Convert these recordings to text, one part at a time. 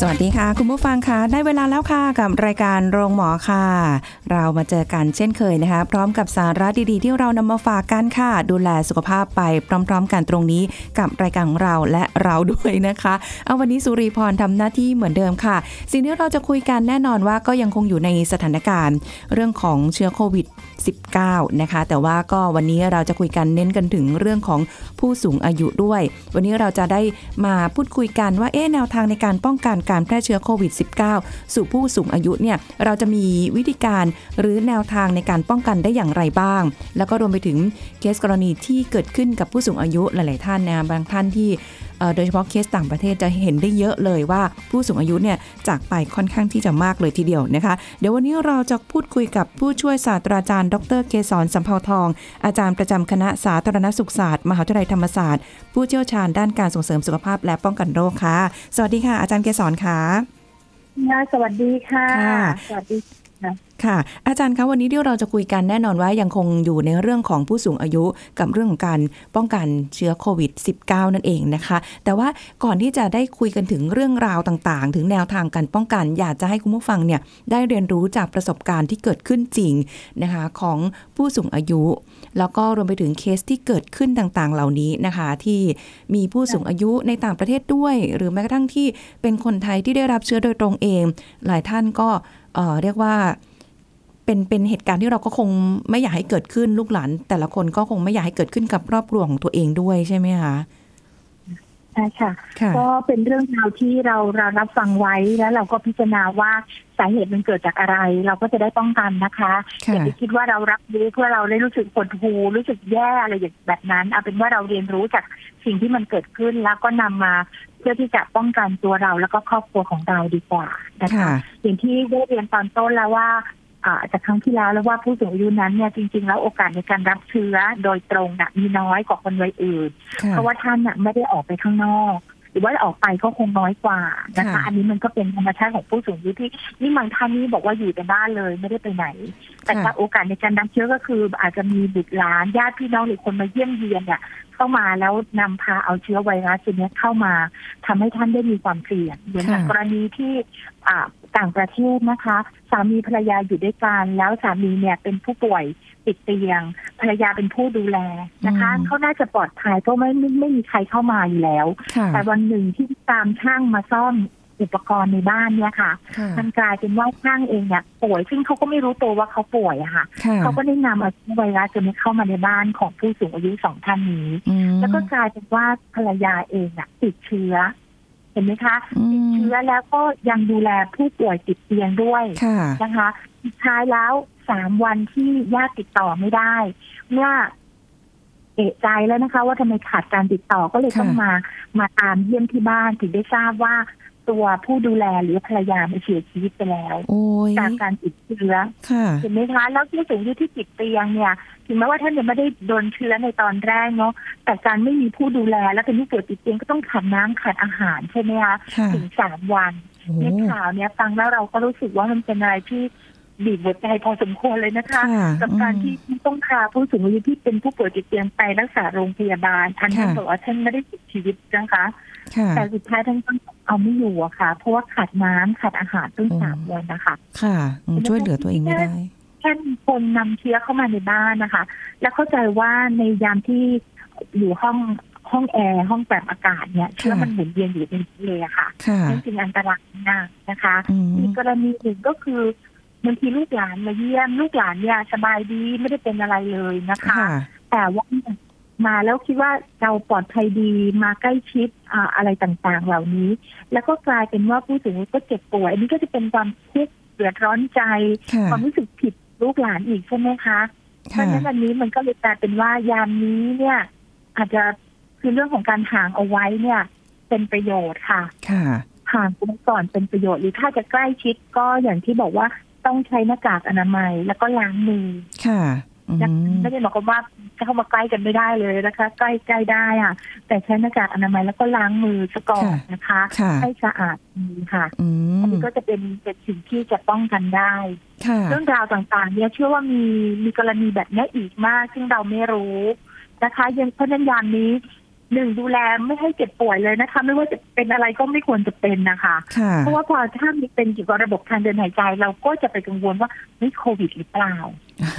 สวัสดีค่ะ คุณผู้ฟังคะได้เวลาแล้วค่ะกับรายการโรงหมอค่ะ เรามาเจอกันเช่นเคยนะคะ พร้อมกับสาระดีๆ ที่เรานำมาฝากกันค่ะ ดูแลสุขภาพไปพร้อม ๆ กันตรงนี้กับรายการของเราและเราด้วยนะคะเอาวันนี้สุริพรทำหน้าที่เหมือนเดิมค่ะ สิ่งที่เราจะคุยกันแน่นอนว่าก็ยังคงอยู่ในสถานการณ์ เรื่องของเชื้อโควิด 19 นะคะ แต่ว่าก็วันนี้เราจะคุยกันเน้นกันถึงเรื่องของผู้สูงอายุด้วย วันนี้เราจะได้มาพูดคุยกันว่าเอ๊แนวทางในการป้องกันการแพร่เชื้อโควิด -19 สู่ผู้สูงอายุเนี่ยเราจะมีวิธีการหรือแนวทางในการป้องกันได้อย่างไรบ้าง แล้วก็รวมไปถึงเคสกรณีที่เกิดขึ้นกับผู้สูงอายุหลาย ๆ ท่านนะบางท่านที่ โดยเฉพาะเคสต่างประเทศจะเห็นได้เยอะเลยว่าผู้สูงอายุเนี่ยจากไปค่อนข้างที่จะมากเลยทีเดียวนะคะ เดี๋ยววันนี้เราจะพูดคุยกับผู้ช่วยศาสตราจารย์ ดรเกษรสัมภาวทอง อาจารย์ประจำคณะสาธารณสุขศาสตร์ มหาวิทยาลัยธรรมศาสตร์ ผู้เชี่ยวชาญด้านการส่งเสริมสุขภาพและป้องกันโรคค่ะ สวัสดีค่ะ อาจารย์เกษรค่ะค่ะ สวัสดีค่ะค่ะสวัสดี ค่ะ อาจารย์คะวันนี้ที่เราจะคุยกันแน่นอนว่ายังคงอยู่ในเรื่องของผู้สูงอายุกับเรื่องของการป้องกันเชื้อโควิด -19 นั่นเองนะคะ แต่ว่าก่อนที่จะได้คุยกันถึงเรื่องราวต่างๆ ถึงแนวทางการป้องกัน อยากจะให้คุณผู้ฟังเนี่ยได้เรียนรู้จากประสบการณ์ที่เกิดขึ้นจริงนะคะของผู้สูงอายุ แล้วก็รวมไปถึงเคสที่เกิดขึ้นต่างๆ เหล่านี้นะคะ ที่มีผู้สูงอายุในต่างประเทศด้วย หรือแม้กระทั่งที่เป็นคนไทยที่ได้รับเชื้อโดยตรงเอง หลายท่านก็เเรียกว่า เป็นเป็นเหตุการณ์ที่เราก็คงไม่อยากให้เกิดขึ้นลูกหลานแต่ละคนก็คงไม่อยากให้เกิดขึ้นกับครอบครัวของตัวเองด้วยใช่ไหมคะใช่ค่ะค่ะก็เป็นเรื่องราวที่เราเรารับฟังไว้แล้วเราก็พิจารณาว่าสาเหตุมันเกิดจากอะไร เราก็จะได้ป้องกันนะคะค่ะอย่าไปคิดว่าเรารับรู้เพื่อเราได้รู้สึกปวดหูรู้สึกแย่อะไรอย่างแบบนั้นเอาเป็นว่าเราเรียนรู้จากสิ่งที่มันเกิดขึ้นแล้วก็นำมาเพื่อที่จะป้องกันตัวเราแล้วก็ครอบครัวของเราดีกว่านะคะค่ะอย่างที่ได้เรียนตอนต้นแล้วว่าอ่า จากครั้งที่แล้วแล้วว่าผู้สูงอายุนั้นเนี่ยจริง ๆ แล้วโอกาสในการรับเชื้อโดยตรงน่ะมีน้อยกว่าคนวัยอื่นค่ะเพราะว่าท่านน่ะไม่ได้ออกไปข้างนอกหรือว่าออกไปก็คงน้อยกว่านะคะค่ะอันนี้มันก็เป็นธรรมชาติของผู้สูงอายุที่นี่บางท่านนี่บอกว่าอยู่แต่บ้านเลยไม่ได้ไปไหน แต่ถ้าโอกาสในการนำเชื้อก็คือ อาจจะมีบุตรหลานญาติพี่น้องหรือคนมาเยี่ยมเยียนเนี่ยเข้ามาแล้วนำพาเอาเชื้อไวรัสตัวเนี้ยเข้ามาทำให้ท่านได้มีความเสี่ยงเหมือนกับค่ะกรณีที่อ่า ต่างประเทศนะคะ สามีภรรยาอยู่ด้วยกัน แล้วสามีเนี่ยเป็นผู้ป่วยติดเตียง ภรรยาเป็นผู้ดูแลนะคะอืมเขาน่าจะปลอดภัยเพราะไม่ไม่ไม่มีใครเข้ามาอยู่แล้วค่ะแต่วันหนึ่งที่ตามช่างมาซ่อมอุปกรณ์ในบ้านเนี่ยค่ะค่ะ มันกลายเป็นว่าช่างเองเนี่ยป่วย ซึ่งเขาก็ไม่รู้ตัวว่าเขาป่วยอะค่ะค่ะเขาก็ได้นำเอาเชื้อไวรัสตัวนี้เข้ามาในบ้านของผู้สูงอายุสองท่านนี้อืมแล้วก็กลายเป็นว่าภรรยาเองอะติดเชื้อเห็นไหมคะอืติดมเชื้อแล้วก็ยังดูแลผู้ป่วยติดเตียงด้วยค่ะนะคะสุดท้ายแล้วสามวันที่ญาติติดต่อไม่ได้ เมื่อเอะใจแล้วนะคะ ว่าทำไมขาดการติดต่อก็เลยค่ะต้องมามาตามเยี่ยมที่บ้านถึงได้ทราบว่าตัวผู้ดูแลหรือภรรยาไม่เสียชีวิตไปแล้วโอ้ยจากการติดเชื้อค่ะเห็นไหมคะแล้วผู้สูงอายุที่ติดเตียงเนี่ย ถึงแม้ว่าท่านยังไม่ได้โดนเชื้อในตอนแรกเนาะแต่การไม่มีผู้ดูแลและเป็นผู้ป่วยติดเตียงก็ต้องขาดน้ำขาดอาหารใช่ไหมคะค่ะถึงสามวันโอ้ในข่าวเนี่ยฟังแล้วเราก็รู้สึกว่ามันเป็นอะไรที่บีบหัวใจพอสมควรเลยนะคะค่ะกับการที่ต้องพาผู้สูงอายุที่เป็นผู้ป่วยติดเตียงไปรักษาโรงพยาบาลท่านค่ะบอกว่าท่านไม่ได้เสียชีวิตนะคะค่ะแต่สุดท้ายท่านก็เอาไม่อยู่อะค่ะ เพราะว่าขาดน้ำขาดอาหารตั้งสามวันนะคะ ค่ะอืมช่วยเหลือตัวเองไม่ได้ แค่มีคนนำเชื้อเข้ามาในบ้านนะคะ แล้วเข้าใจว่าในยามที่อยู่ห้องห้องแอร์ห้องปรับอากาศเนี่ยเชื้อมันหมุนเวียนอยู่ในนี้เลยอะค่ะค่ะนั่นจึงอันตรายมากนะคะอืมอีกกรณีหนึ่งก็คือบางทีลูกหลานมาเยี่ยมลูกหลานเนี่ยสบายดีไม่ได้เป็นอะไรเลยนะคะค่ะแต่ว่ามาแล้วคิดว่าเราปลอดภัยดีมาใกล้ชิดอ่าอะไรต่างๆ เหล่านี้ แล้วก็กลายเป็นว่าผู้สูงอายุก็เจ็บป่วยอันนี้ก็จะเป็นความทุกข์เดือดร้อนใจค่ะความรู้สึกผิด ลูกหลานอีกใช่ไหมคะเพค่ะราะฉะนั้นอันนี้มันก็เลยกลายเป็นว่ายามนี้เนี่ย อาจจะคือเรื่องของการห่างเอาไว้เนี่ย เป็นประโยชน์ค่ะ ค่ะห่างกันก่อนเป็นประโยชน์หรือถ้าจะใกล้ชิดก็อย่างที่บอกว่าต้องใช้หน้ากากอนามัยแล้วก็ล้างมือค่ะอืม ไม่ได้หมายความว่าจะเข้ามาใกล้กันไม่ได้เลยนะคะ ใกล้ใกล้ได้อะ แต่ใช้หน้ากากอนามัยแล้วก็ล้างมือซะก่อนนะคะค่ะให้สะอาดดีค่ะอือันมนี้ก็จะเป็นเป็นสิ่งที่จะป้องกันได้ค่ะเรื่องราวต่างๆ เนี่ยเชื่อว่ามีมีกรณีแบบนี้อีกมาก ซึ่งเราไม่รู้นะคะยังเพราะฉะนั้นยามนี้ หนึ่งดูแลไม่ให้เจ็บป่วยเลยนะคะ ไม่ว่าจะเป็นอะไรก็ไม่ควรจะเป็นนะคะค่ะเพราะว่าพอถ้ามีเป็นเกี่ยวกับระบบทางเดินหายใจ เราก็จะไปกังวลว่าไม่โควิดหรือเปล่า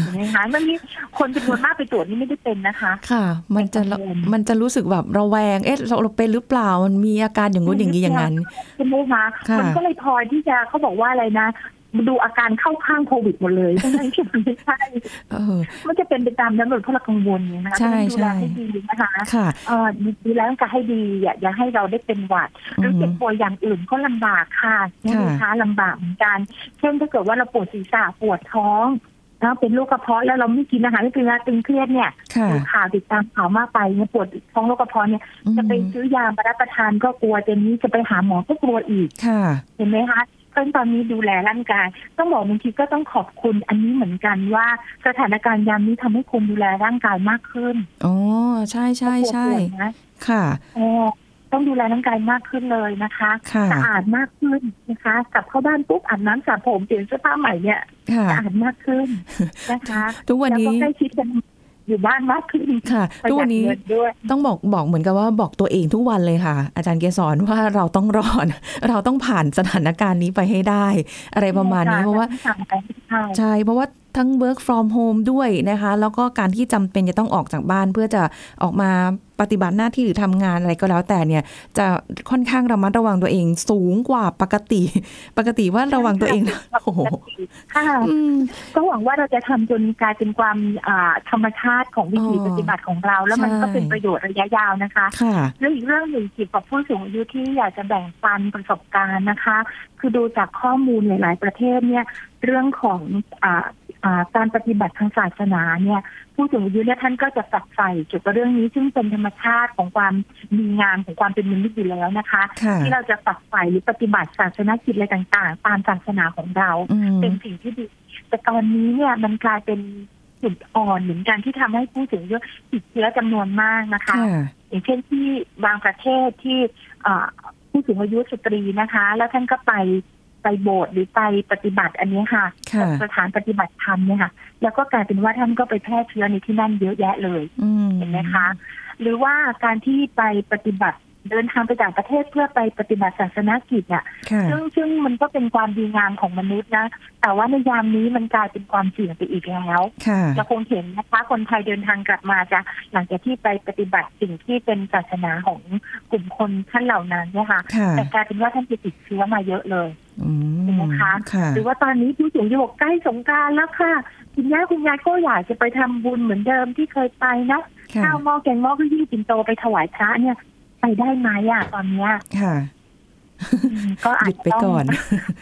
เห็นไหมคะมันมีคนจำนวนมากไปตรวจนี่ไม่ได้เป็นนะคะ ค่ะ มันจะกังวลมันจะรู้สึกแบบระแวงเอ๊ะเราเราเป็นหรือเปล่ามันมีอาการอย่างงู้นอย่างนี้อย่างนั้นใช่ไหมคะค่ะมันก็เลยพลอยที่จะเขาบอกว่าอะไรนะ ดูอาการเข้าข้างโควิดหมดเลยทั้งๆที่มันไม่ใช่เออมันจะเป็นไปตามนั้นเลยเพราะเรากังวลไงนะคะใช่เพราะฉะนั้นดูแลใช่ให้ดีนะคะค่ะเอ่อดูแลร่างกายให้ดีอย่าอย่าให้เราได้เป็นหวัดหรือเจ็บป่วยอย่างอื่นก็ลำบากค่ะใช่ไหมคะลำบากเหมือนกัน เช่นถ้าเกิดว่าเราปวดศีรษะปวดท้องแล้วเป็นโรคกระเพาะแล้วเราไม่กินอาหารไม่กินยาตึงเครียดเนี่ยค่ะดูข่าวติดตามข่าวมากไปเนี่ยปวดท้องโรคกระเพาะเนี่ยจะไปซื้อยามารับประทานก็กลัวเจนนี้จะไปหาหมอก็กลัวอีกค่ะเห็นไหมคะ เพราะฉะนั้นตอนนี้ดูแลร่างกาย ต้องบอกบางทีก็ต้องขอบคุณอันนี้เหมือนกันว่า สถานการณ์ยามนี้ทำให้คนดูแลร่างกายมากขึ้นอ๋อใช่ใช่ใช่ปวดนะค่ะเออต้องดูแลร่างกายมากขึ้นเลยนะคะค่ะสะอาดมากขึ้นนะคะกลับเข้าบ้านปุ๊บอาบน้ำสระผมเปลี่ยนเสื้อผ้าใหม่เนี่ยค่ะสะอาดมากขึ้นนะคะ ทุกวันแล้วนี้ก็ใกล้ชิดกัน อยู่บ้านมากขึ้นค่ะประทุกหยัวัดนนี้เงินด้วยต้องบอกบอกเหมือนกับว่าบอกตัวเองทุกวันเลยค่ะ อาจารย์เกสรว่าเราต้องรอดเราต้องผ่านสถานการณ์นี้ไปให้ได้ อะไรประมาณนี้เพราะว่าทำไปใช่ใช่เพราะว่าทั้ง work from home ด้วยนะคะ แล้วก็การที่จำเป็นจะต้องออกจากบ้านเพื่อจะออกมาปฏิบัติหน้าที่หรือทำงานอะไรก็แล้วแต่เนี่ย จะค่อนข้างระมัดระวังตัวเองสูงกว่าปกติ ปกติว่าระวังตัวเองโอ้โหค่ะอืมก็หวังว่าเราจะทำจนกลายเป็นความอ่าธรรมชาติของวิถีอ๋อปฏิบัติของเรา แล้วมันใช่ก็เป็นประโยชน์ระยะยาวนะคะค่ะแล้วอีกเรื่องหนึ่งเกี่ยวกับผู้สูงอายุที่อยากจะแบ่งปันประสบการณ์นะคะ คือดูจากข้อมูลหลาย ๆ ประเทศเนี่ยเรื่องของอ่าอ่า การปฏิบัติทางศาสนาเนี่ยผู้สูงอายุเนี่ยท่านก็จะฝักใฝ่เกี่ยวกับเรื่องนี้ซึ่งเป็นธรรมชาติของความมีงานของความเป็นมนุษย์อยู่แล้วนะคะค่ะที่เราจะฝักใฝ่หรือปฏิบัติศาสนกิจอะไรต่าง ๆ ตามศาสนาของเราอืมเป็นสิ่งที่ดีแต่ตอนนี้เนี่ยมันกลายเป็นจุดอ่อนเหมือนกันที่ทำให้ผู้สูงอายุติดเชื้อจำนวนมากนะคะค่ะอย่างเช่นที่บางประเทศที่เอ่อผู้สูงอายุสตรีนะคะ แล้วท่านก็ไป ไปโบสถ์หรือไปปฏิบัติอันนี้ค่ะค่ะ สถานปฏิบัติธรรมเนี่ยค่ะ แล้วก็กลายเป็นว่าท่านก็ไปแพร่เชื้อในที่นั่นเยอะแยะเลยอืมเห็นไหมคะ หรือว่าการที่ไปปฏิบัติเดินทางไปต่างประเทศเพื่อไปปฏิบัติศาสนกิจเนี่ยค่ะซึ่งซึ่งมันก็เป็นความดีงามของมนุษย์นะ แต่ว่าในยามนี้มันกลายเป็นความเสี่ยงไปอีกแล้วค่ะเราคงเห็นนะคะคนไทยเดินทางกลับมาจะหลังจากที่ไปปฏิบัติสิ่งที่เป็นศาสนาของกลุ่มคนท่านเหล่านั้นเนี่ยค่ะค่ะแต่กลายเป็นว่าท่านจะติดเชื้อมาเยอะเลยอืมเห็นไหมคะค่ะหรือว่าตอนนี้ผู้สูงอายุบอกใกล้สงกรารแล้วค่ะคุณย่าคุณยายก็อยากจะไปทำบุญเหมือนเดิมที่เคยไปนะค่ะข้าวหม้อแกงหม้อก็ยี่ปิ่นโตไปถวายพระเนี่ย ไปได้ไหมอะตอนเนี้ยค่ะอืมก็อาหจยุดจะไปต้องก่อน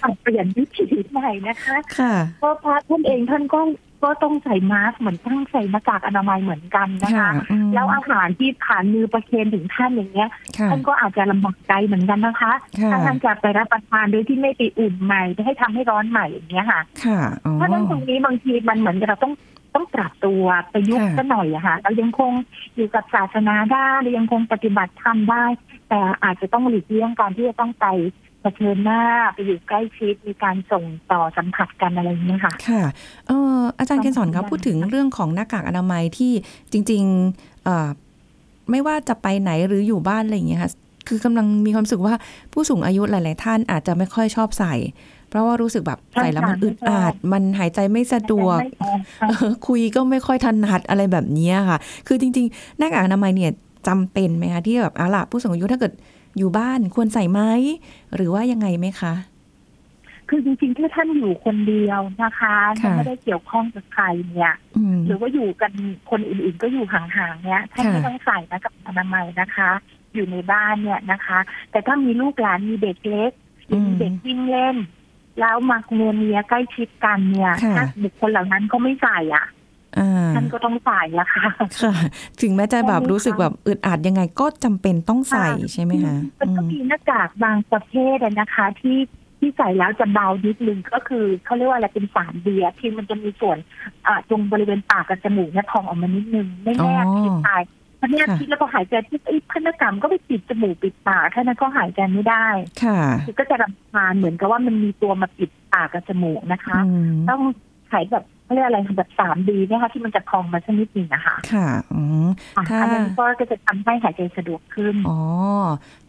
ปรับเปลี่ยนวิถีใหม่นะคะค่ะเพราะพระท่านเองท่านก็ก็ต้องใส่มาสก์เหมือนต้องใส่หน้ากากอนามัยเหมือนกันนะคะอืมแล้วอาหารที่ผ่านมือประเคนถึงท่านอย่างเงี้ยค่ะท่านก็อาจจะลำบากใจเหมือนกันนะคะค่ะถ้าท่านจะไปรับประทานโดยที่ไม่ไปอุ่นใหม่ให้ทำให้ร้อนใหม่อย่างเงี้ยค่ะค่ะอ๋อเพราะฉะนั้นตรงนี้บางทีมันเหมือนกับเราต้อง ต้องปรับตัวประยุกต์ค่ะซะหน่อยอะค่ะเรายังคงอยู่กับศาสนาได้เรายังคงปฏิบัติธรรมได้ แต่อาจจะต้องหลีกเลี่ยงการที่จะต้องไปเผชิญหน้าไปอยู่ใกล้ชิดมีการส่งต่อสัมผัสกันอะไรอย่างเงี้ยค่ะค่ะเอออาจารย์ต้เกองษรครับได้พูดถึงเรื่องของหน้ากากอนามัยที่จริงๆเอ่อไม่ว่าจะไปไหนหรืออยู่บ้านอะไรอย่างเงี้ยค่ะคือกำลังมีความรู้สึกว่าผู้สูงอายุหลาย ๆ ท่านอาจจะไม่ค่อยชอบใส่เพ ราะว่ารู้สึกแบบใช่ใส่แล้วมันค่ะอึดอัดมันหายใจไม่สะดวกไม่ต้องค่ะเออคุยก็ไม่ค่อยถนัดอะไรแบบเนี้ยค่ะ คือจริงๆหน้ากากอนามัยเนี่ยจำเป็นไหมคะที่แบบเอาล่ะผู้สูงอายุถ้าเกิดอยู่บ้านควรใส่ไหมหรือว่ายังไงไหมคะคือจริงๆ ถ้าท่านอยู่คนเดียวนะคะค่ะไม่ได้เกี่ยวข้องกับใครเนี่ยอืมหรือว่าอยู่กันคนอื่นๆ ก็อยู่ห่างๆ เนี่ยท่านค่ะไม่ต้องใส่หน้ากากอนามัยนะคะ อยู่ในบ้านเนี่ยนะคะ แต่ถ้ามีลูกหลานมีเด็กเล็กหรือมีเด็กวิ่งเล่น แล้วมาเนียเนียใกล้ชิดกันเนี่ยค่ะถ้าบุคคลเหล่านั้นก็ไม่ใส่อะอ่าท่านก็ต้องใส่ละค่ะค่ะ ถึงแม้จะแบบใช่ไหมคะรู้สึกแบบอึดอัดยังไงก็จำเป็นต้องใส่ใช่ไหมคะมันก็อืมมีหน้ากากบางประเภทอะนะคะที่ที่ที่ใส่แล้วจะเบานิดนึงก็คือเขาเรียกว่าอะไรเป็นสารเบียร์ที่มันจะมีส่วนอ่าตรงบริเวณปากกับจมูกเนี่ยพองออกมานิดนึงไม่แนบอ๋อคิดตาย พอแนบค่ะคิดแล้วก็หายใจที่ไอ้พนกรรมก็ไปปิดจมูกปิดปากแค่นั้นก็หายใจไม่ได้ค่ะคือก็จะรำคาญเหมือนกับว่ามันมีตัวมาปิดปากกับจมูกนะคะอืมต้องใช้แบบ เขาเรียกอะไรแบบสามดีนะคะที่มันจะพองมาสักนิดหนึงนะคะค่ะอืมอะถ้าอันนั้นก็จะทำให้หายใจสะดวกขึ้น อ๋อ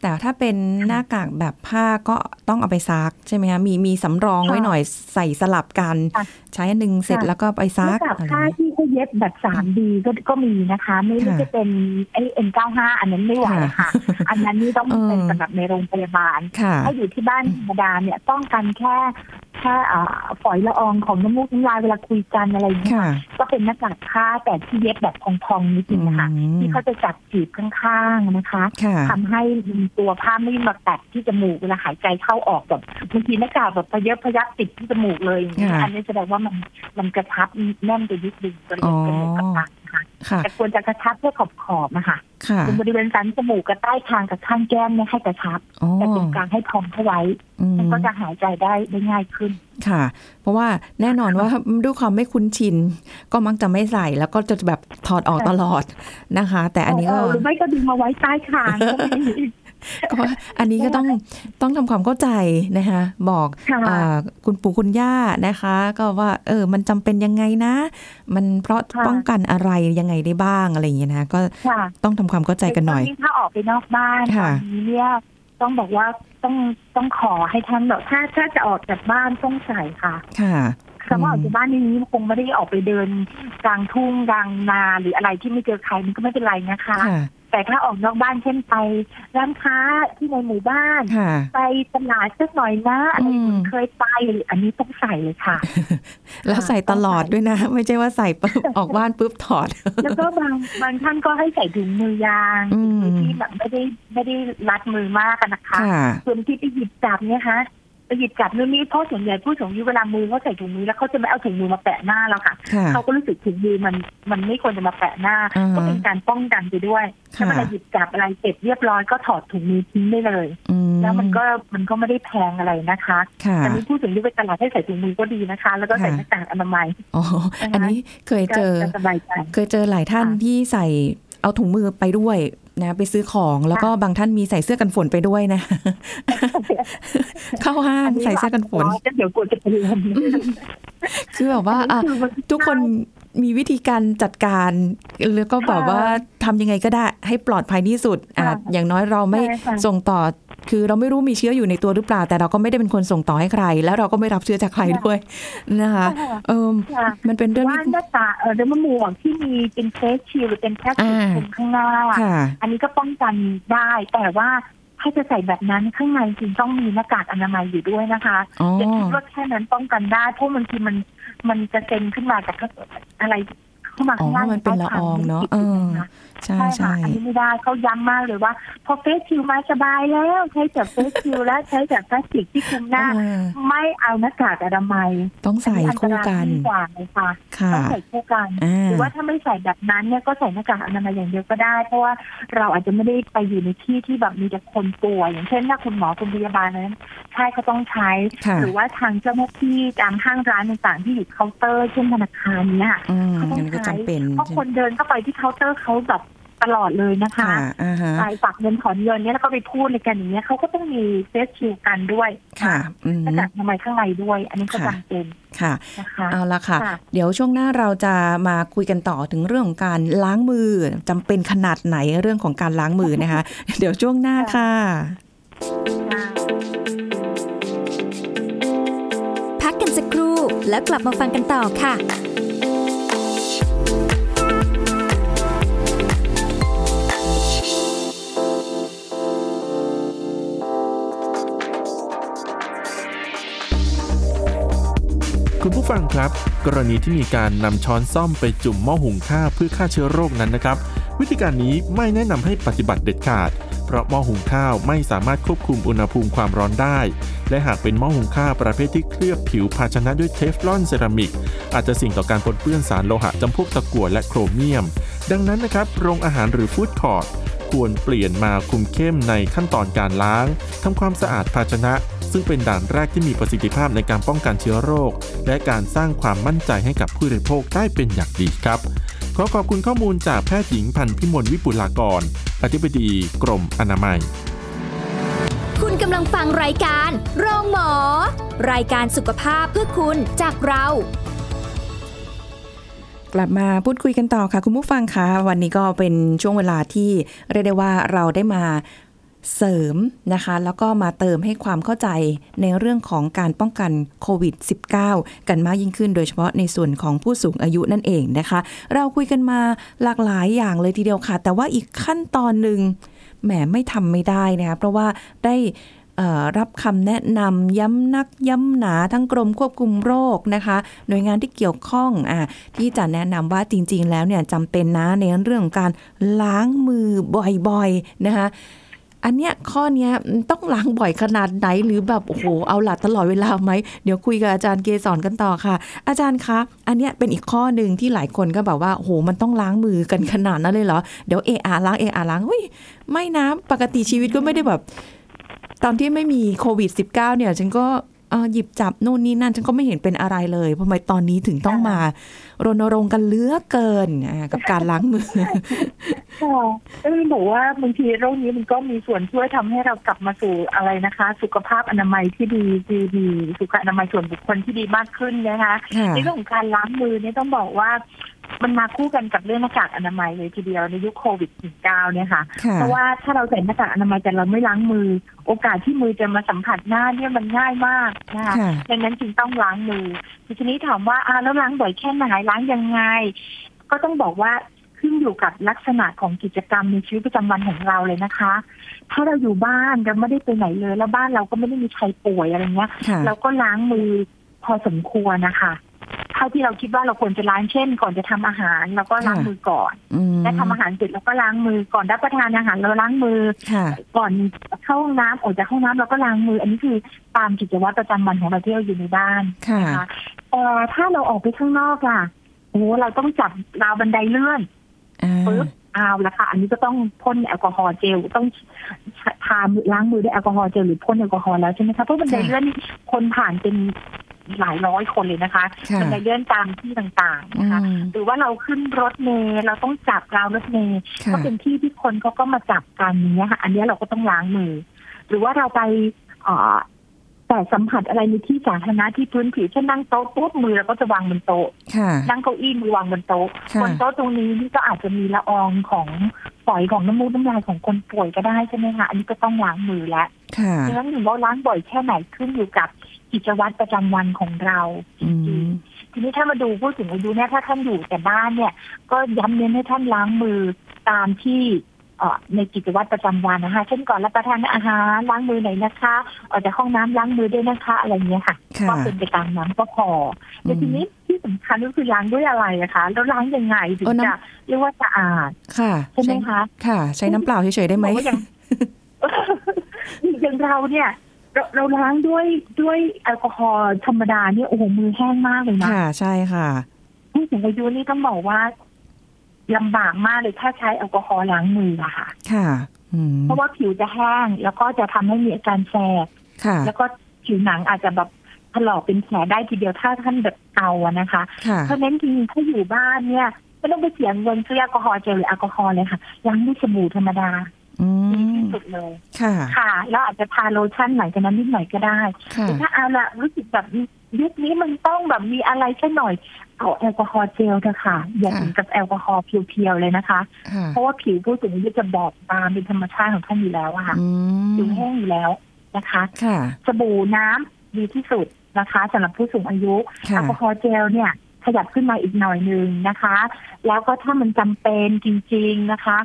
แต่ถ้าเป็นหน้ากากแบบผ้าก็ต้องเอาไปซักใช่ไหมคะมีมีสำรองไว้ค่ะหน่อยใส่สลับกันค่ะใช้อันหนึ่งเสร็จค่ะแล้วก็ไปซักหน้ากากอะไรผ้าอย่างเงี้ยที่เขาเย็บแบบสามดีก็ก็มีนะคะ ไม่ไม่ค่ะจะเป็นไอ้เอ็นเก้าห้าอันนั้นไม่ไหวค่ะค่ะอันนั้นนี่ต้องเออเป็นสำหรับในโรงพยาบาลค่ะถ้าอยู่ที่บ้านธรรมดาเนี่ยป้องกันแค่ แค่อ่าฝอยละอองของน้ำมูกน้ำลายเวลาคุยกันอะไรอย่างเงี้ยค่ะก็เป็นหน้ากากผ้าแต่ที่เย็บแบบพองๆนิดนึงนะคะอืมที่เขาจะจับจีบข้างๆนะคะค่ะทำให้มีตัวผ้าไม่มาแตะที่จมูกเวลาหายใจเข้าออกแบบบางทีหน้ากากแบบพะเยอะพะยักติดที่จมูกเลยอย่างเงี้ยค่ะอันนี้แสดงว่ามันมันกระชับแน่นไปนิดนึงจนอ๋เป็อนจมูกกระตัก นะคะค่ะแต่ควรจะกระชับเพื่อขอบขอบๆนะคะค่ะตรงบริเวณสันจมูกกับใต้คางกับข้างแก้มเนี่ยให้กระชับอ๋อแต่ตรงกลางให้พองเข้าไว้อืมมันก็จะหายใจได้ได้ง่ายขึ้นค่ะ เพราะว่าแน่นอนว่าด้วยความไม่คุ้นชิน ก็มักจะไม่ใส่แล้วก็จะแบบถอดออกตลอดนะคะ แต่อันนี้ก็เหรือไม่ก็ดึงมาไว้ใต้คาง ก็มีก็อันนี้ก็ต้องต้องทำความเข้าใจนะคะ บอกค่ะอ่าคุณปู่คุณย่านะคะ ก็ว่า เออ มันจำเป็นยังไงนะ มันเพราะค่ะป้องกันอะไรยังไงได้บ้างอะไรอย่างเงี้ยนะก็ค่ะต้องทำความเข้าใจกันหน่อยใถ้าออกไปนอกบ้านตค่ะอนนี้เนี่ยต้องบอกว่าต้องต้องขอให้ท่านแบบถ้าถ้าจะออกจากบ้านต้องใส่ค่ะ ค่ะคำว่าออกจากบ้านในนี้คงไม่ได้ออกไปเดินกลางทุ่งกลางนาหรืออะไรที่ไม่เจอใครมันก็ไม่เป็นไรนะคะค่ะ แต่ถ้าออกนอกบ้านเช่นไป ร้านค้าที่ในหมู่บ้านค่ะไปตลาดสักหน่อยนะอะไรอืมเคยไป อันนี้ต้องใส่เลยค่ะ แล้วใส่ตลอดด้วยนะ ไม่ใช่ว่าใส่ปุ๊บออกบ้านปุ๊บถอด แล้วก็บางบางท่านก็ให้ใส่ถุงมือยางอืมโดยที่แบบไม่ได้ไม่ได้รัดมือมากอะนะคะค่ะส่วนที่ไปหยิบจับเนี่ยคะ ไปหยิบจับนู่นนี่เพราะส่วนใหญ่ผู้สูงอายุเวลามือเขาใส่ถุงมือแล้วเขาจะไม่เอาถุงมือมาแปะหน้าเราค่ะค่ะเขาก็รู้สึกถุงมือมันมันไม่ควรจะมาแปะหน้าอ่าฮะก็เป็นการป้องกันไปด้วยค่ะถ้าเวลาหยิบจับอะไรเสร็จเรียบร้อยก็ถอดถุงมือทิ้งได้เลยอืแล้วมันก็มันก็ไม่ได้แพงอะไรนะคะค่ะอันนี้ผู้สูงอายุไปตลาดให้ใส่ถุงมือก็ดีนะคะ แล้วก็ใส่ค่ะหน้ากากอนามัยอ๋ออันนี้เคยเจอก็จะสบายใจเคยเจอหลายท่านค่ะที่ใส่ เอาถุงมือไปด้วยนะไปซื้อของแล้วก็บางท่านมีใส่เสื้อกันฝนไปด้วยนะ เข้าห้างใส่เสื้อกันฝนก็เดี๋ยวกลัวจะเป็นลมคือแบบว่าอะอันนี้คือมันทุกคน มีวิธีการจัดการแล้วก็แบบว่าทำยังไงก็ได้ให้ปลอดภัยที่สุดอะค่ะอย่างน้อยเราไม่ใช่ค่ะส่งต่อ คือเราไม่รู้มีเชื้ออยู่ในตัวหรือเปล่า แต่เราก็ไม่ได้เป็นคนส่งต่อให้ใคร แล้วเราก็ไม่รับเชื้อจากใครด้วยนะคะค่ะเออค่ะมันเป็นเรื่องว่าที่หน้ากากเออเรื่องหมวกที่มีเป็นเฟสชิลหรือเป็นแพลาสติกอ่าคลุมข้างหน้าค่ะอันนี้ก็ป้องกันได้แต่ว่า ถ้าจะใส่แบบนั้นข้างในจริงต้องมีหน้ากากอนามัยอยู่ด้วยนะคะอ๋ออย่าคิดว่าแค่นั้นป้องกันได้เพราะบางทีมันมันจะเซ็นขึ้นมาจากอะไรเข้ามาอ๋อข้างล่างมันเป็นละอองเนาะเออใช่ใช่ใช่ค่ะอันนี้ไม่ได้เขาย้ำมากเลยว่า พอเฟสชิลมาสบายแล้วใช้แต่เฟสชิลแล้วใช้แต่พลาสติกที่คลุมหน้าเออไม่เอาหน้ากากอนามัยต้องใส่อันคู่นี้อันตรายกันยิ่งกว่าเลยค่ะค่ะต้องใส่คู่กันอ่าหรือว่าถ้าไม่ใส่แบบนั้นเนี่ยก็ใส่หน้ากากอนามัยอย่างเดียวก็ได้ เพราะว่าเราอาจจะไม่ได้ไปอยู่ในที่ที่แบบมีแต่คนป่วยอย่างเช่นถ้าคุณหมอคุณพยาบาลนั้นใช่ก็ต้องใช้ค่ะหรือว่าทางเจ้าหน้าที่ตามห้างร้านต่างๆที่อยู่เคาน์เตอร์เช่นธนาคารเนี่ยอืมเขาต้องงั้นก็ใช้จำเป็นเพราะคนเดินเข้าไปที่เคาน์เตอร์เขาแบบ ตลอดเลยนะคะค่ะอ่าฮะไปฝากเงินถอนเงินเนี่ยแล้วก็ไปพูดในกันอย่างเงี้ยเขาก็ต้องมีเฟสชิลกันด้วยค่ะอืมหน้ากากอนามัยข้างในด้วย อันนี้ก็ค่ะจำเป็นค่ะนะคะเอาละค่ะค่ะ เดี๋ยวช่วงหน้าเราจะมาคุยกันต่อถึงเรื่องของการล้างมือจำเป็นขนาดไหนเรื่องของการล้างมือนะคะ เดี๋ยวช่วงหน้าค่ะ พักกันสักครู่แล้วกลับมาฟังกันต่อค่ะ คุณผู้ฟังครับ กรณีที่มีการนำช้อนซ่อมไปจุ่มหม้อหุงข้าวเพื่อฆ่าเชื้อโรคนั้นนะครับ วิธีการนี้ไม่แนะนำให้ปฏิบัติเด็ดขาด เพราะหม้อหุงข้าวไม่สามารถควบคุมอุณหภูมิความร้อนได้ และหากเป็นหม้อหุงข้าวประเภทที่เคลือบผิวภาชนะด้วยเทฟลอนเซรามิก อาจจะสิ่งต่อการปนเปื้อนสารโลหะจำพวกตะกั่วและโครเมียม ดังนั้นนะครับโรงอาหารหรือฟู้ดคอร์ทควรเปลี่ยนมาคุมเข้มในขั้นตอนการล้างทำความสะอาดภาชนะ ซึ่งเป็นด่านแรกที่มีประสิทธิภาพในการป้องกันเชื้อโรค และการสร้างความมั่นใจให้กับผู้บริโภคได้เป็นอย่างดีครับ ขอขอบคุณข้อมูลจากแพทย์หญิงพันพิมลวิปุลากร อธิบดีกรมอนามัย คุณกำลังฟังรายการโรงหมอ รายการสุขภาพเพื่อคุณจากเรากลับมาพูดคุยกันต่อค่ะ คุณผู้ฟังคะวันนี้ก็เป็นช่วงเวลาที่เรียกได้ว่าเราได้มา เสริมนะคะ แล้วก็มาเติมให้ความเข้าใจในเรื่องของการป้องกันโควิด -19 กันมากยิ่งขึ้น โดยเฉพาะในส่วนของผู้สูงอายุนั่นเองนะคะ เราคุยกันมาหลากหลายอย่างเลยทีเดียวค่ะ แต่ว่าอีกขั้นตอนหนึ่งแหมไม่ทำไม่ได้นะคะเพราะว่าได้รับคำแนะนำย้ำนักย้ำหนาทั้งกรมควบคุมโรคนะคะ หน่วยงานที่เกี่ยวข้องอะที่จะแนะนำว่าจริง ๆ แล้วเนี่ยจำเป็นนะในเรื่องของการล้างมือบ่อยๆนะคะ อันเนี้ยข้อเนี้ยต้องล้างบ่อยขนาดไหนหรือแบบโอ้โหเอาหลัดตลอดเวลาไหมเดี๋ยวคุยกับอาจารย์เกสอนกันต่อค่ะ อาจารย์คะอันเนี้ยเป็นอีกข้อหนึ่งที่หลายคนก็แบบว่าโอ้โหมันต้องล้างมือกันขนาดนั้นเลยเหรอเดี๋ยวเออาล้างเออาล้างเฮ้ยไม่นะปกติชีวิตก็ไม่ได้แบบ ตอนที่ไม่มีโควิด -19 เนี่ยฉันก็ หยิบจับนู่นนี่นั่นฉันก็ไม่เห็นเป็นอะไรเลยทำไมตอนนี้ถึงต้องมารณรงค์กันเหลือเกินอ่ากับการล้างมือค่ะก็เลยบอกว่าบางทีโรคนี้มันก็มีส่วนช่วยทำให้เรากลับมาสู่อะไรนะคะ สุขภาพอนามัยที่ดีดีดีสุขอนามัยส่วนบุคคลที่ดีมากขึ้นนะคะค่ะในเรื่องของการล้างมือเนี่ยต้องบอกว่า มันมาคู่กันกับเรื่องหน้ากากอนามัยเลยทีเดียวในยุคโควิด -19 เนี่ยค่ะค่ะ เพราะว่าถ้าเราใส่หน้ากากอนามัยแต่เราไม่ล้างมือ โอกาสที่มือจะมาสัมผัสหน้าเนี่ยมันง่ายมากนะคะค่ะดังนั้นจึงต้องล้างมือทีนี้ถามว่าอ่าแล้วล้างบ่อยแค่ไหนล้างยังไง ก็ต้องบอกว่าขึ้นอยู่กับลักษณะของกิจกรรมในชีวิตประจำวันของเราเลยนะคะ ถ้าเราอยู่บ้านเราไม่ได้ไปไหนเลย แล้วบ้านเราก็ไม่ได้มีใครป่วยอะไรเงี้ยค่ะเราก็ล้างมือพอสมควรนะคะ เท่าที่เราคิดว่าเราควรจะล้างเช่น ก่อนจะทำอาหารเราก็ล้างค่ะมือก่อนอืมและทำอาหารเสร็จเราก็ล้างมือก่อนรับประทานอาหารเราล้างมือค่ะก่อนเข้าห้องน้ำออกจากห้องน้ำเราก็ล้างมือ อันนี้คือตามกิจวัตรประจำวันของเราที่เราอยู่ในบ้านค่ะนะคะแต่ถ้าเราออกไปข้างนอกล่ะโอ้โหเราต้องจับราวบันไดเลื่อนอ่าปึ๊บเอาละค่ะ อันนี้ก็ต้องพ่นแอลกอฮอล์เจลต้องทาล้างมือด้วยแอลกอฮอล์เจลหรือพ่นแอลกอฮอล์แล้วใช่ไหมคะเพราะบันไดเลื่อนนี่คนผ่านเป็น หลายร้อยคนเลยนะคะค่ะบันไดเลื่อนตามที่ต่างๆอืนะคะมหรือว่าเราขึ้นรถเมล์เราต้องจับราวรถเมล์ค่ะก็เป็นที่ที่คนเขาก็มาจับกันอย่างเนี้ยค่ะ อันเนี้ยเราก็ต้องล้างมือ หรือว่าเราไปเอ่อแต่สัมผัสอะไรในที่สาธารณะที่พื้นผิวเช่นนั่งโต๊ะปุ๊บมือเราก็จะวางบนโต๊ะค่ะนั่งเก้าอี้มือวางบนโต๊ะค่ะบนโต๊ะตรงนี้นี่ก็อาจจะมีละอองของฝอยของน้ำมูกน้ำลายของคนป่วยก็ได้ใช่ไหมคะอันนี้ก็ต้องล้างมือแล้วค่ะดังนั้นถึงว่าล้างบ่อยแค่ไหนขึ้นอยู่กับ กิจวัตรประจำวันของเราอืมทีนี้ถ้ามาดูผู้สูงอายุเนี่ยถ้าท่านอยู่แต่บ้านเนี่ย ก็ย้ำเน้นให้ท่านล้างมือตามที่เอ่อในกิจวัตรประจำวันนะคะ เช่นก่อนรับประทานอาหารล้างมือหน่อยนะคะออกจากห้องน้ำล้างมือด้วยนะคะ อะไรเงี้ยค่ะค่ะก็เป็นไปตามนั้นก็พอแต่ทีนี้ที่สำคัญก็คือล้างด้วยอะไรนะคะแล้วล้างยังไงถึงเออน้ำจะเรียกว่าสะอาดค่ะใช่ไหมคะ ค่ะ ใช้น้ำเปล่าเฉยๆได้ไหมบอกว่าอย่างอย่างเราเนี่ย เราเราล้างด้วยด้วยแอลกอฮอล์ธรรมดาเนี่ยโอ้โหมือแห้งมากเลยนะค่ะ ใช่ค่ะผู้สูงอายุนี่ต้องบอกว่าลำบากมากเลยถ้าใช้แอลกอฮอล์ล้างมืออะค่ะ ค่ะอืมเพราะว่าผิวจะแห้งแล้วก็จะทำให้มีอาการแสบค่ะแล้วก็ผิวหนังอาจจะแบบถลอกเป็นแผลได้ทีเดียวถ้าท่านแบบเกาอะนะคะค่ะเพราะฉะนั้นจริงๆถ้าอยู่บ้านเนี่ยไม่ต้องไปเสียเงินซื้อแอลกอฮอล์เจลหรือแอลกอฮอล์เลยค่ะล้างด้วยสบู่ธรรมดาอื ดีมที่สุดเลยค่ะ ค่ะแล้วอาจจะทาโลชั่นหลังจากนั้นนิดหน่อยก็ได้ค่ะแต่ถ้าเอาละรู้สึกแบบยุคนี้มันต้องแบบมีอะไรสักหน่อย เอาแอลกอฮอล์เจลเถอะค่ะอย่าถึงกับแอลกอฮอล์เพียวๆเลยนะคะค่ะเพราะว่าผิวผู้สูงอายุจะบอบบางเป็นธรรมชาติของท่านอยู่แล้วอะค่ะอืผิวมแห้งอยู่แล้วนะคะค่ะสบู่น้ำดีที่สุดนะคะสำหรับผู้สูงอายุแอค่ะลกอฮอล์เจลเนี่ยขยับขึ้นมาอีกหน่อยหนึ่งนะคะ แล้วก็ถ้ามันจำเป็นจริง ๆนะคะ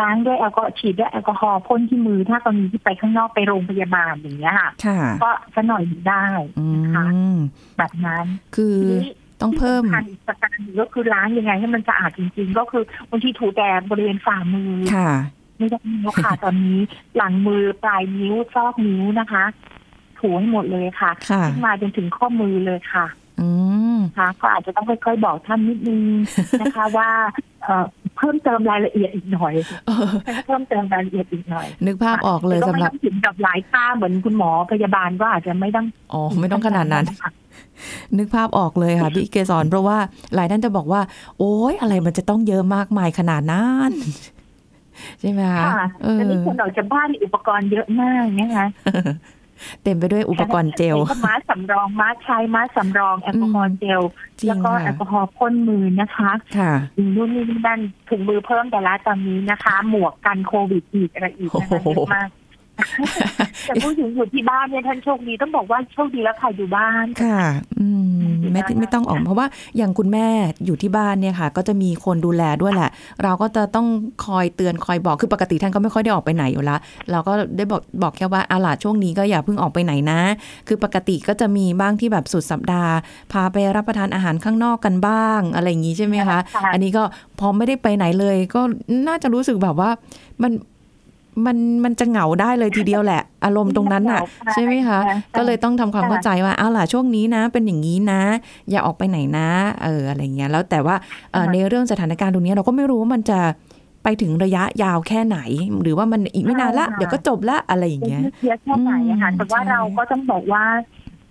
ล้างด้วยแอลกอฮอล์ฉีดด้วยแอลกอฮอล์พ่นที่มือ ถ้ากรณีที่ไปข้างนอกไปโรงพยาบาลอย่างเงี้ยค่ะค่ะก็สักหน่อยหนึ่งได้อืนะคะมแบบนั้นคือทีนี้ต้องเพิ่มที่สำคัญอีกประการหนึ่งก็คือล้างยังไงให้มันสะอาดจริง ๆ ก็คือบางทีถูแต่บริเวณฝ่ามือค่ะไม่ได้แล้วค่ะตอนนี้หลังมือปลายนิ้วซอกนิ้วนะคะ ถูให้หมดเลยค่ะค่ะขึ้นมาจนถึงข้อมือเลยค่ะอืมนะ คะก็อาจจะต้องค่อยๆบอกท่านนิดนึงนะคะว่าเอ่อเพิ่มเติมรายละเอียดอีกหน่อยเออเพิ่มเติมรายละเอียดอีกหน่อย นึกภาพออกเลยแต่สำหรับไม่ต้องถึงกับหลายค่าเหมือนคุณหมอพยาบาลก็อาจจะไม่ต้องอ๋อไม่ต้องขนาดนั้นค่ะนึกภาพออกเลยค่ะพี่เกสรเพราะว่าหลายท่านจะบอกว่า โอ๊ยอะไรมันจะต้องเยอะมากมายขนาดนั้นใช่ไหมคะค่ะเออแต่นี่คนออกจากบ้านนี่อุปกรณ์เยอะมากนะคะ เต็มไปด้วยอุปกรณ์เจลก็มาสำรองมาใช้มาสำรองแอลกอฮอล์เจลจริงแล้วก็ค่ะแอลกอฮอล์พ่นมือนะคะค่ะนู่นนี่นั่นถุงมือเพิ่มแต่ละตอนนี้นะคะ หมวกกันโควิดอีกอะไรอีกนะคะโอ้โหเยอะมากแต่ผู้หญิงอยู่ที่บ้านเนี่ยท่านโชคดีต้องบอกว่าโชคดีแล้วค่ะอยู่บ้านค่ะ อืม ไม่อยู่บ้านไม่ต้องออกค่ะเพราะว่าอย่างคุณแม่อยู่ที่บ้านเนี่ยค่ะ ก็จะมีคนดูแลด้วยแหละ เราก็จะต้องคอยเตือนคอยบอกคือปกติท่านก็ไม่ค่อยได้ออกไปไหนอยู่ละเราก็ได้บอกบอกแค่ว่าอาล่ะช่วงนี้ก็อย่าเพิ่งออกไปไหนนะ คือปกติก็จะมีบ้างที่แบบสุดสัปดาห์ พาไปรับประทานอาหารข้างนอกกันบ้างอะไรอย่างนี้ใช่ไหมคะค่ะอันนี้ก็พอไม่ได้ไปไหนเลย ก็น่าจะรู้สึกแบบว่ามัน มันมันจะเหงาได้เลยทีเดียวแหละ อารมณ์ตรงนั้นน่ะ ใช่ไหมคะ ก็เลยต้องทำความเข้าใจว่าอ้าวล่ะช่วงนี้นะ เป็นอย่างนี้นะ อย่าออกไปไหนนะ เอออะไรเงี้ยแล้วแต่ว่าเอ่อค่ะในเรื่องสถานการณ์ตรงนี้เราก็ไม่รู้ว่ามันจะไปถึงระยะยาวแค่ไหน หรือว่ามันอีกไม่นานละใช่ค่ะเดี๋ยวก็จบละอะไรอย่างเป็นเงี้ยที่เยอะแค่ไหนอะค่ะอืมแต่ว่าใช่เราก็ต้องบอกว่า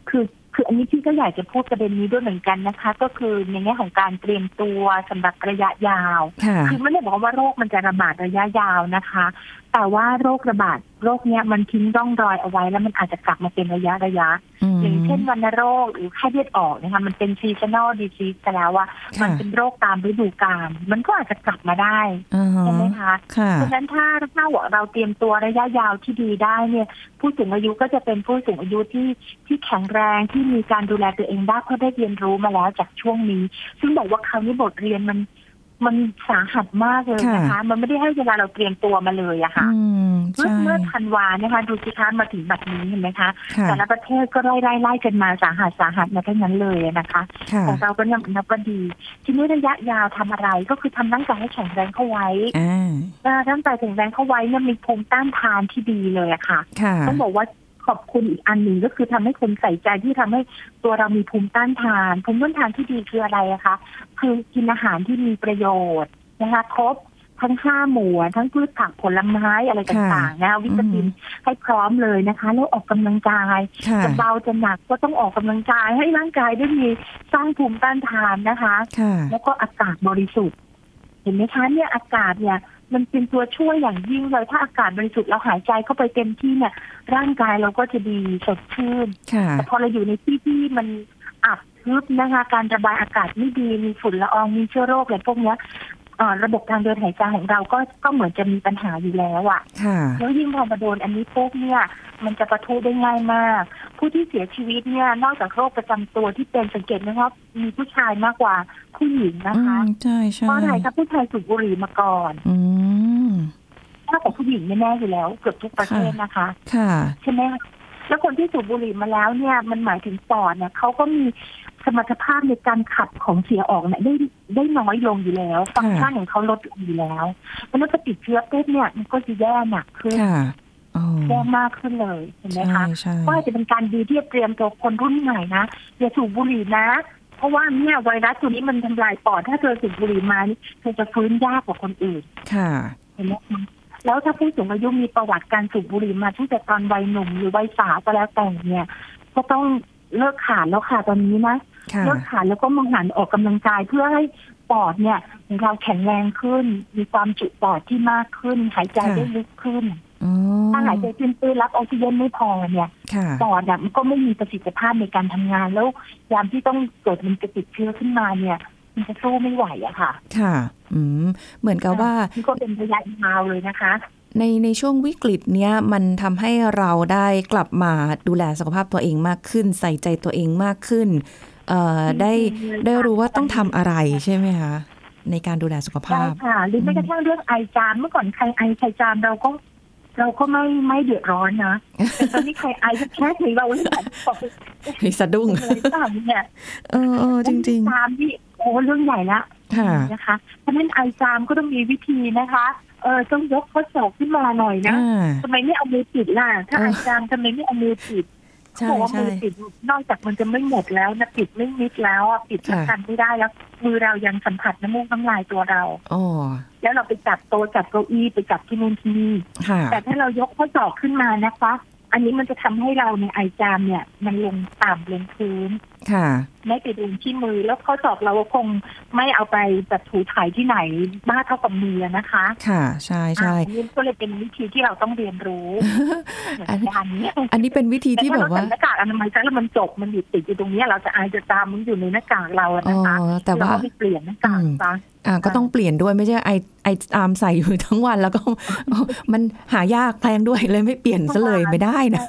คือคืออันนี้พี่ก็อยากจะพูดประเด็นนี้ด้วยเหมือนกันนะคะ ก็คือในแง่ของการเตรียมตัวสำหรับระยะยาวค่ะคือไม่ได้บอกว่าโรคมันจะระบาดระยะยาวนะคะ แต่ว่าโรคระบาดโรคเนี้ยมันทิ้งร่องรอยเอาไว้แล้วมันอาจจะกลับมาเป็นระยะระยะมอย่างเช่นวัณโรคหรือไข้เลือดออกนะคะมันเป็น seasonal disease ไปแล้วว่าค่ะมันเป็นโรคตามฤดูกาลมันก็อาจจะกลับมาได้อ่าฮะใช่ไหมคะค่ะเพราะฉะนั้นถ้าถ้าเราเตรียมตัวระยะยาวที่ดีได้เนี่ย ผู้สูงอายุก็จะเป็นผู้สูงอายุที่ที่แข็งแรงที่มีการดูแลตัวเองได้เพราะได้เรียนรู้มาแล้วจากช่วงนี้ ซึ่งบอกว่าคราวนี้บทเรียนมัน มันสาหัสมากเลยนะคะ มันไม่ได้ให้เวลาเราเตรียมตัวมาเลยอะค่ะอืมเมื่อใช่เมื่อธันวาเนี่ยค่ะดูสิคะมาถึงบัดนี้เห็นไหมคะค่ะแต่ละประเทศก็ไล่ไล่ไล่กันมาสาหัสสาหัสมาทั้งนั้นเลยนะคะค่ะของเราก็ยังนับว่าดี ทีนี้ระยะยาวทำอะไรก็คือทำร่างกายให้แข็งแรงเข้าไว้อ่าเอ่อร่างกายแข็งแรงเข้าไว้เนี่ยมีภูมิต้านทานที่ดีเลยอะค่ะค่ะต้องบอกว่า ขอบคุณอีกอันหนึ่งก็คือทำให้คนใส่ใจที่ทำให้ตัวเรามีภูมิต้านทาน ภูมิต้านทานที่ดีคืออะไรอะคะ คือกินอาหารที่มีประโยชน์นะคะครบทั้งห้าหมู่อะทั้งพืชผักผลไม้อะไรต่างๆนะคะวิตามินให้พร้อมเลยนะคะ แล้วออกกำลังกายค่ะจะเบาจะหนักก็ต้องออกกำลังกายให้ร่างกายได้มีสร้างภูมิต้านทานนะคะค่ะแล้วก็อากาศบริสุทธิ์ เห็นไหมคะเนี่ยอากาศเนี่ย มันเป็นตัวช่วยอย่างยิ่งเลยถ้าอากาศบริสุทธิ์เราหายใจเข้าไปเต็มที่เนี่ย ร่างกายเราก็จะดีสดชื่นค่ะแต่พอเราอยู่ในที่ที่มันอับทึบนะคะการระบายอากาศไม่ดีมีฝุ่นละอองมีเชื้อโรคอะไรพวกเนี้ยเอ่อ ระบบทางเดินหายใจของเราก็ก็เหมือนจะมีปัญหาอยู่แล้วอะค่ะแล้วยิ่งพอมาโดนอันนี้ปุ๊บเนี่ย มันจะประทุได้ง่ายมาก ผู้ที่เสียชีวิตเนี่ยนอกจากโรคประจำตัวที่เป็นสังเกตนะครับมีผู้ชายมากกว่าผู้หญิงนะอืคะมใช่ใช่เพราะอะไรครับผู้ชายสูบบุหรี่มาก่อนอืมถ้าของผู้หญิงแน่ๆอยู่แล้ว เกือบทุกประเทศนะคะ ค่ะใช่ไหมคะแล้วคนที่สูบบุหรี่มาแล้วเนี่ย มันหมายถึงปอดเนี่ยเขาก็มี สมรรถภาพในการขับของเสียออกเนี่ยได้ได้น้อยลงอยู่แล้ว ฟังก์ชันของเขาลดลงอยู่แล้วเพราะฉะนั้นพอติดเชื้อปุ๊บเนี่ยมันก็จะแย่หนักขึ้นค่ะอ๋อแย่มากขึ้นเลยเห็นไหมใช่คะใช่ก็อาจจะเป็นการดีที่จะเตรียมตัวคนรุ่นใหม่นะอย่าสูบบุหรี่นะ เพราะว่าเนี่ยไวรัสตัวนี้มันทำลายปอดถ้าเธอสูบบุหรี่มานี่เธอจะฟื้นยากกว่าคนอื่นค่ะเห็นไหมคะแล้วถ้าผู้สูงอายุมีประวัติการสูบบุหรี่มาตั้งแต่ตอนวัยหนุ่มหรือวัยสาวก็แล้วแต่เนี่ยก็ต้อง เลิกขาดแล้วค่ะตอนนี้นะค่ะเลิกขาดแล้วก็มาหันออกกำลังกายเพื่อให้ปอดเนี่ยของเราแข็งแรงขึ้น มีความจุปอดที่มากขึ้น หายใจได้ลึกขึ้นอ๋อถ้าหายใจตื้นๆรับออกซิเจนไม่พอเนี่ยค่ะปอดอะมันก็ไม่มีประสิทธิภาพในการทำงาน แล้วยามที่ต้องเกิดมันจะติดเชื้อขึ้นมาเนี่ย มันจะสู้ไม่ไหวอะค่ะ ค่ะ อืมเหมือนกับว่านี่ก็เป็นระยะยาวเลยนะคะ ในในช่วงวิกฤตเนี้ยมันทำให้เราได้กลับมาดูแลสุขภาพตัวเองมากขึ้น ใส่ใจตัวเองมากขึ้นเอ่อได้ได้รู้ว่าต้องทำอะไรใช่ไหมคะในการดูแลสุขใช่ภาพค่ะหรือแม้กระทั่งเรื่องไอจามเมื่อก่อนใครไอใครจามเราก็เราก็ไม่ไม่เดือดร้อนนะแต่ตอนนี้ใครไอก็แค่ถึงเราเลยแบบบอกมีสะดุ้งเลยต่างเนี่ยเออเออจริงจามที่โอ้เรื่องใหญ่ละๆค่ะนะคะเพราะฉะนั้นไอจามก็ต้องมีวิธีนะคะ เออต้องยกข้อศอกขึ้นมาหน่อยนะอ่าทำไมไม่เอามือปิดล่ะ ถ้าเออไอจามทำไมไม่เอามือปิดใช่บอกว่าใช่มือปิดนอกจากมันจะไม่หมดแล้วนะปิดไม่มิดแล้วอะปิดค่ะกันไม่ได้แล้วมือเรายังสัมผัสน้ำมูกน้ำลายตัวเราอ๋อแล้วเราไปจับโต๊ะจับเก้าอี้ไปจับที่นู่นที่นี่ค่ะแต่ถ้าเรายกข้อศอกขึ้นมานะคะ อันนี้มันจะทำให้เราในยไอจามเนี่ย มันลงต่ำลงพื้นค่ะไม่ไปโดนที่มือ แล้วข้อศอกเราก็คงไม่เอาไปแบบถูถ่ายที่ไหนมากเท่ากับมือนะคะ ค่ะ ใช่ใช่อันนี้ก็เลยเป็นวิธีที่เราต้องเรียนรู้เหมือนกันเนี่ยอันนี้เป็นวิธีที่แบบว่าต่ถ้เรใส่หน้ากากอนามัยซะแล้วมันจบมันอยู่ติดอยู่ตรงเนี้ยเราจะอายจะตามมันอยู่ในหน้ากากเราอะอ๋อนะคะแต่ว่าเรก็ไม่เปลี่ยนหน้ากากซะอ่าก็ต้องเปลี่ยนด้วยไม่ใช่ไอไอตามใส่อยู่ทั้งวันแล้วก็มันหายากแพงด้วยเลยไม่เปลี่ยนซะเลยไม่ได้นะ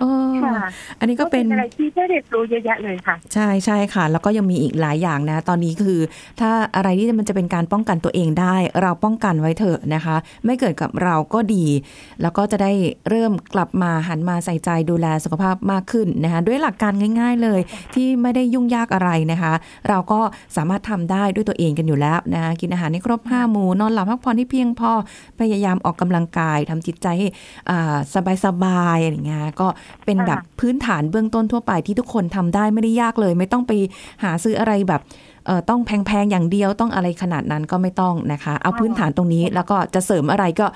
เออค่ะอันนี้ก็เป็นอะไรที่ได้เรียนรู้เยอะแยะเลยค่ะ ใช่ใช่ค่ะ แล้วก็ยังมีอีกหลายอย่างนะ ตอนนี้คือ ถ้าอะไรที่มันจะเป็นการป้องกันตัวเองได้ เราป้องกันไว้เถอะนะคะ ไม่เกิดกับเราก็ดี แล้วก็จะได้เริ่มกลับมาหันมาใส่ใจดูแลสุขภาพมากขึ้นนะคะด้วยหลักการง่าย ๆเลย ที่ไม่ได้ยุ่งยากอะไรนะคะ เราก็สามารถทำได้ด้วยตัวเองกันอยู่แล้วนะคะกินอาหารให้ครบห้าหมู่นอนหลับพักผ่อนให้เพียงพอพยายามออกกำลังกายทำจิตใจให้อ่าสบายๆอะไรอย่างเงี้ยก็เป็นค่ะแบบพื้นฐานเบื้องต้นทั่วไปที่ทุกคนทำได้ไม่ได้ยากเลยไม่ต้องไปหาซื้ออะไรแบบเอ่อต้องแพงๆอย่างเดียวต้องอะไรขนาดนั้นก็ไม่ต้องนะคะ เอาพื้นฐานตรงนี้แล้วก็จะเสริมอะไรก็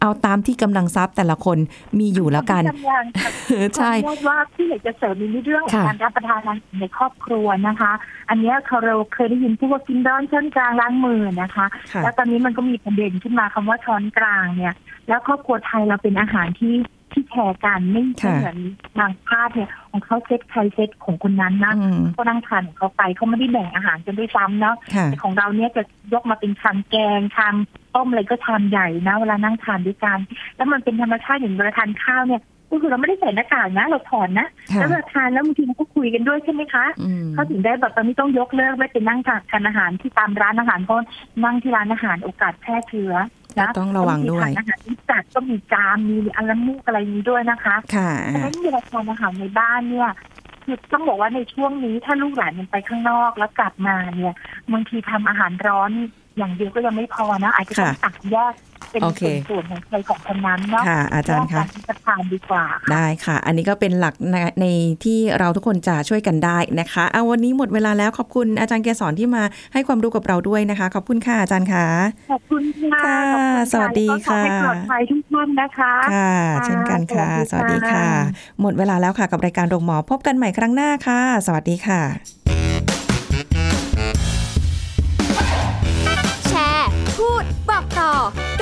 เอาตามที่กำลังทรัพย์แต่ละคนมีอยู่แล้วกันทำงานค่ะใช่ขออนุญาตว่าที่อยากจะเสริมในเรื่องของค่ะการรับประทานอาหารในครอบครัวนะคะ อันเนี้ยเราเคยได้ยินพูดว่ากินร้อนช้อนกลางล้างมือนะคะค่ะแล้วตอนนี้มันก็มีประเด็นขึ้นมาคำว่าช้อนกลางเนี่ย แล้วครอบครัวไทยเราเป็นอาหารที่ ที่แชร์กันไม่ไม่ค่ะเหมือนบางชาติเนี่ยของเขาเซตใครเซตของคนนั้นนะอืมก็นั่งทานของเขาไปเขาไม่ได้แบ่งอาหารกันด้วยซ้ำเนาะค่ะแต่ของเราเนี่ยจะยกมาเป็นชามแกงชามต้มอะไรก็ชามใหญ่นะเวลานั่งทานด้วยกัน แล้วมันเป็นธรรมชาติอย่างเวลาทานข้าวเนี่ยก็คือเราไม่ได้ใส่หน้ากากนะเราถอนนะค่ะแล้วเวลาทานแล้วบางทีมันก็คุยกันด้วยใช่ไหมคะอืมเขาถึงได้แบบตอนนี้ต้องยกเลิกไม่ไปนั่งทานอาหารที่ตามร้านอาหารเพราะนั่งที่ร้านอาหารโอกาสแพร่เชื้อ นะต้องระวังด้วยบาทีทานอาหารที่จัดก็มีจามมีอะไรมูกอะไรนี้ด้วยนะคะค่ะฉะนั้นเวลาทานอาหารในบ้านเนี่ยคือต้องบอกว่าในช่วงนี้ถ้าลูกหลานยังไปข้างนอกแล้วกลับมาเนี่ยบางทีทำอาหารร้อนอย่างเดียวก็ยังไม่พอนะอาจจะต้องค่ะตักแยก เป็นโอเคส่วนๆของใครของคนนั้นเนาะค่ะ อาจารย์แยกคะกันจะทานดีกว่าค่ะได้ค่ะ อันนี้ก็เป็นหลักในในที่เราทุกคนจะช่วยกันได้นะคะเอาวันนี้หมดเวลาแล้วขอบคุณอาจารย์เกษรที่มาให้ความรู้กับเราด้วยนะคะ ขอบคุณค่ะอาจารย์ค่ะขอบคุณค่ะค่ะขอบคุณสวัสดีแล้วก็ขอให้ค่ะปลอดภัยทุกท่านนะคะค่ะ เช่นกันค่ะสสวัวัสสดีดีค่ะค่ะ หมดเวลาแล้วค่ะกับรายการโรงหมอพบกันใหม่ครั้งหน้าค่ะ สวัสดีค่ะ